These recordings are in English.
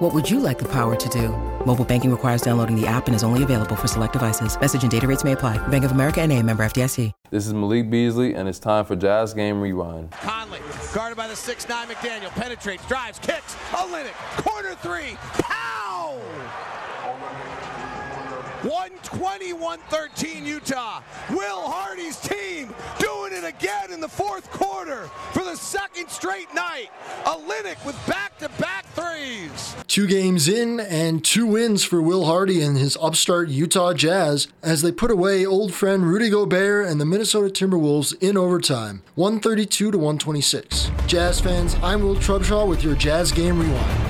What would you like the power to do? Mobile banking requires downloading the app and is only available for select devices. Message and data rates may apply. Bank of America and a member FDIC. This is Malik Beasley, and it's time for Jazz Game Rewind. Conley, guarded by the 6'9 McDaniel, penetrates, drives, kicks, Olynyk, corner three, pow! 120-113 Utah. Will Hardy's team doing it again in the fourth quarter for the second straight night. A Olynyk with back-to-back threes. Two games in and two wins for Will Hardy and his upstart Utah Jazz as they put away old friend Rudy Gobert and the Minnesota Timberwolves in overtime, 132 to 126. Jazz fans, I'm Will Trubshaw with your Jazz Game Rewind.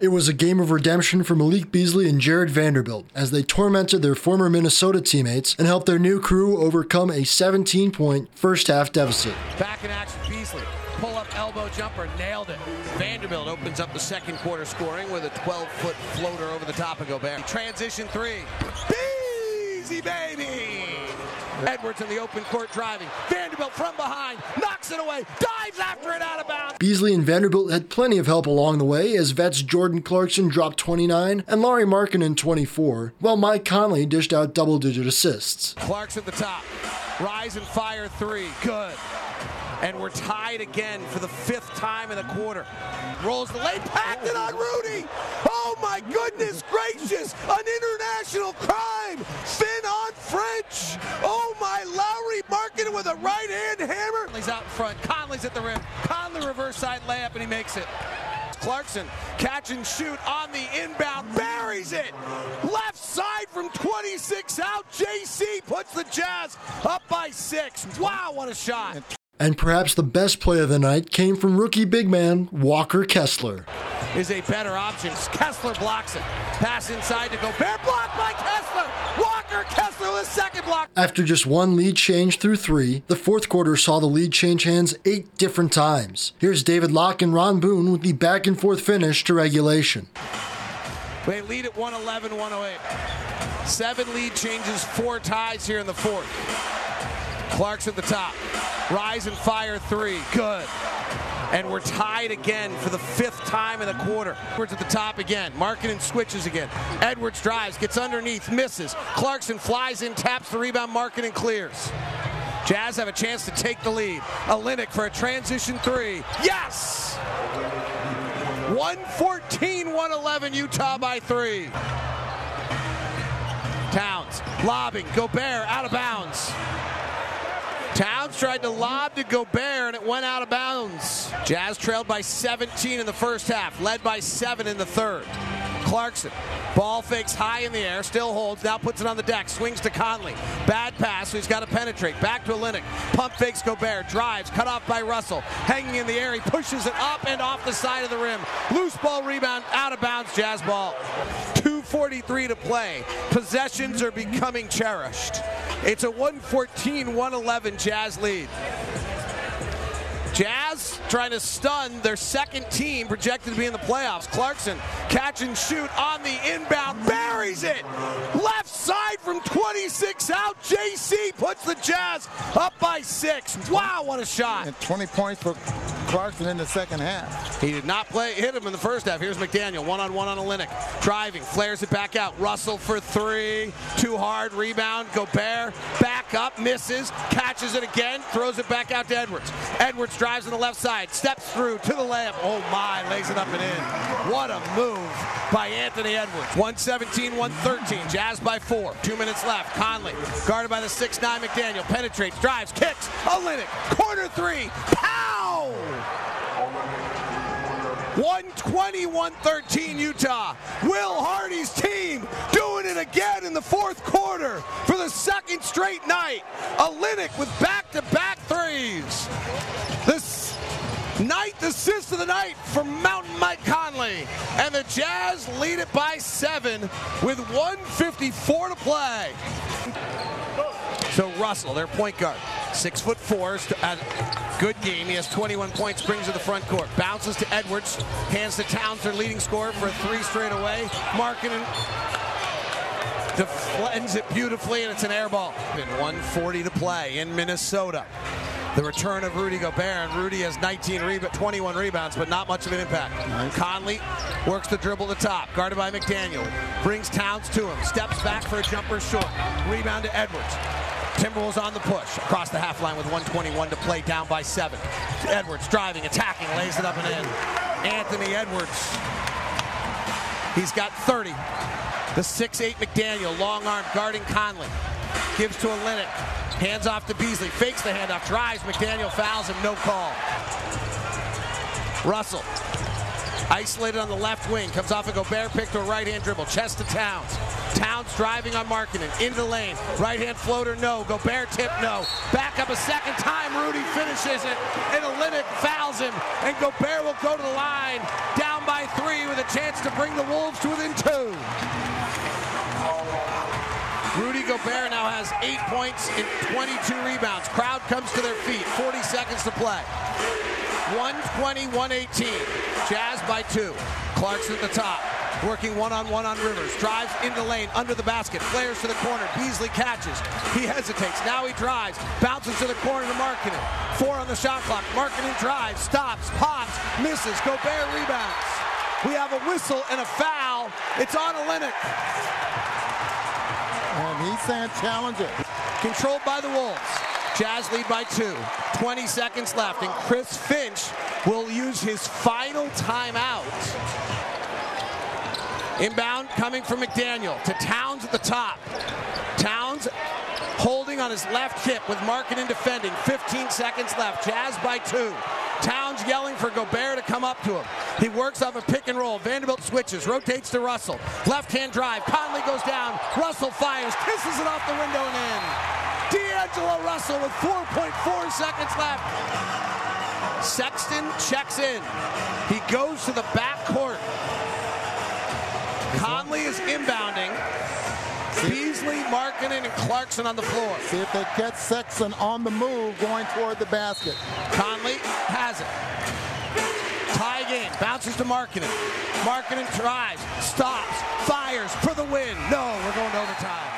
It was a game of redemption for Malik Beasley and Jared Vanderbilt as they tormented their former Minnesota teammates and helped their new crew overcome a 17 point first half deficit. Back in action, Beasley. Pull up elbow jumper, nailed it. Vanderbilt opens up the second quarter scoring with a 12 foot floater over the top of Gobert. Transition three. Beasley, baby! Edwards in the open court driving. Vanderbilt from behind, knocks it away, dives after it out of bounds. Beasley and Vanderbilt had plenty of help along the way as vets Jordan Clarkson dropped 29 and Lauri Markkanen 24, while Mike Conley dished out double digit assists. Clark's at the top. Rise and fire three. Good. And we're tied again for the fifth time in the quarter. Rolls the lane, packed it on Rudy. Oh my goodness gracious! An international crime. Finn on French. Oh my Lauri Markkanen with a right hand hammer. He's out in front. Conley's at the rim. Conley reverse side layup and he makes it. Clarkson catch and shoot on the inbound, buries it. Left side from 26 out. JC puts the Jazz up by six. Wow, what a shot. And perhaps the best play of the night came from rookie big man Walker Kessler. Is a better option. Kessler blocks it. Pass inside to Gobert. Blocked by Kessler. Walker Kessler with a second block. After just one lead change through three, the fourth quarter saw the lead change hands eight different times. Here's David Locke and Ron Boone with the back and forth finish to regulation. They lead at 111 108. Seven lead changes, four ties here in the fourth. Clark's at the top. Rise and fire three. Good. And we're tied again for the fifth time in the quarter. Edwards at the top again. Markkanen switches again. Edwards drives, gets underneath, misses. Clarkson flies in, taps the rebound, Markkanen clears. Jazz have a chance to take the lead. Olynyk for a transition three. Yes! 114 111 Utah by three. Towns lobbing. Gobert out of bounds. Tried to lob to Gobert and it went out of bounds. Jazz trailed by 17 in the first half, led by seven in the third. Clarkson. Ball fakes high in the air, still holds, now puts it on the deck, swings to Conley. Bad pass, so he's got to penetrate. Back to Olynyk. Pump fakes Gobert, drives, cut off by Russell. Hanging in the air, he pushes it up and off the side of the rim. Loose ball rebound, out of bounds, Jazz ball. 2.43 to play. Possessions are becoming cherished. It's a 114 111 Jazz lead. Jazz trying to stun their second team projected to be in the playoffs. Clarkson catch and shoot on the inbound, buries it. Left side from 26 out. JC puts the Jazz up by six. Wow, what a shot. And 20 points for Clarkson in the second half. He did not play hit him in the first half. Here's McDaniel, one on one on Olynyk. Driving, flares it back out. Russell for three. Too hard. Rebound. Gobert back up, misses, catches it again, throws it back out to Edwards. Edwards drives on the left side, steps through to the layup. Oh my, lays it up and in. What a move by Anthony Edwards. 117 113. Jazz by four. Two minutes left. Conley, guarded by the 6'9 McDaniel, penetrates, drives, kicks. Olynyk, corner three. Pow! 120 113 Utah. Will Hardy's team doing it again in the fourth quarter for the second straight night. Olynyk with back to back threes. Ninth assist of the night for Mountain Mike Conley. And the Jazz lead it by seven with 154 to play. So Russell, their point guard, six foot four, a good game. He has 21 points, brings to the front court, bounces to Edwards, hands to Towns, their leading scorer for a three straight away. Markkanen defends it beautifully, and it's an air ball. And 140 to play in Minnesota. The return of Rudy Gobert, and Rudy has 19 rebounds, 21 rebounds, but not much of an impact. Nice. Conley works the dribble to top, guarded by McDaniel. Brings Towns to him, steps back for a jumper short. Rebound to Edwards. Timberwolves on the push across the half line with 121 to play, down by seven. Edwards driving, attacking, lays it up and in. Anthony Edwards. He's got 30. The 6'8 McDaniel, long arm guarding Conley. Gives to Olynyk. Hands off to Beasley. Fakes the handoff. Drives. McDaniel fouls him. No call. Russell. Isolated on the left wing. Comes off a Gobert pick to a right-hand dribble. Chest to Towns. Towns driving on Markkanen. Into the lane. Right-hand floater, no. Gobert tip, no. Back up a second time. Rudy finishes it. And Olynyk fouls him. And Gobert will go to the line. Down by three with a chance to bring the Wolves to within two. Rudy Gobert has eight points and 22 rebounds. Crowd comes to their feet. 40 seconds to play. 120, 118. Jazz by two. Clarkson at the top. Working one-on-one on Rivers. Drives into lane, under the basket. Flares to the corner. Beasley catches. He hesitates. Now he drives. Bounces to the corner to Markkanen. Four on the shot clock. Markkanen drives. Stops. Pops. Misses. Gobert rebounds. We have a whistle and a foul. It's on a Olynyk. And he's saying challenge it. Controlled by the Wolves. Jazz lead by two. 20 seconds left, and Chris Finch will use his final timeout. Inbound coming from McDaniel to Towns at the top. Towns holding on his left hip with Markkanen defending. 15 seconds left. Jazz by two. Towns yelling for Gobert to come up to him. He works off a pick and roll. Vanderbilt switches, rotates to Russell. Left hand drive. Conley goes down. Russell fires, kisses it off the window and in. D'Angelo Russell with 4.4 seconds left. Sexton checks in. He goes to the back court. Conley is inbounding. Beasley, Markkanen, and Clarkson on the floor. See if they catch Sexton on the move going toward the basket. Conley has it. Tie game. Bounces to Markkanen. Markkanen tries, stops, fires for the win. No, we're going to overtime.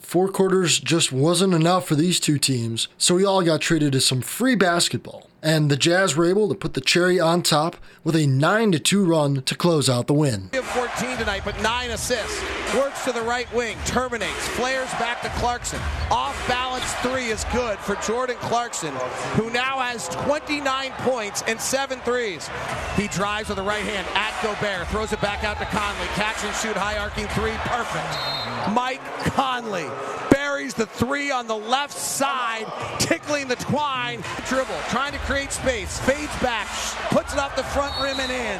Four quarters just wasn't enough for these two teams, so we all got treated to some free basketball. And the Jazz were able to put the cherry on top with a 9 2 run to close out the win. 14 tonight, but 9 assists. Works to the right wing, terminates, flares back to Clarkson. Off balance three is good for Jordan Clarkson, who now has 29 points and seven threes. He drives with the right hand at Gobert, throws it back out to Conley. Catch and shoot, high arcing three, perfect. Mike Conley buries the three on the left side, tickling the twine. Dribble, trying to create space, fades back, puts it off the front rim and in.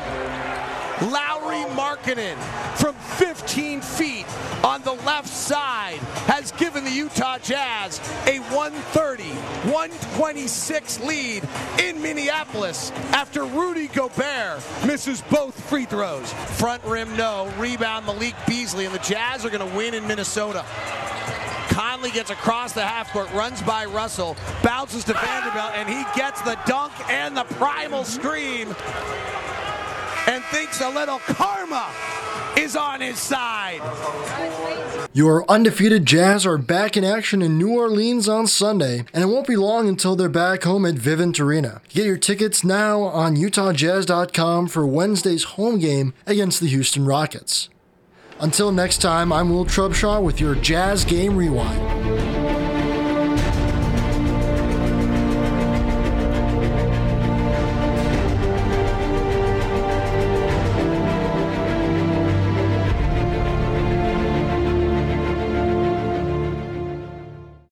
Lauri Markkanen from 15 feet on the left side has given the Utah Jazz a 130-126 lead in Minneapolis after Rudy Gobert misses both free throws. Front rim no, rebound Malik Beasley, and the Jazz are going to win in Minnesota. Conley gets across the half court, runs by Russell, bounces to Vanderbilt, and he gets the dunk and the primal scream and thinks a little karma is on his side. Your undefeated Jazz are back in action in New Orleans on Sunday, and it won't be long until they're back home at Vivint Arena. Get your tickets now on UtahJazz.com for Wednesday's home game against the Houston Rockets. Until next time, I'm Will Trubshaw with your Jazz Game Rewind.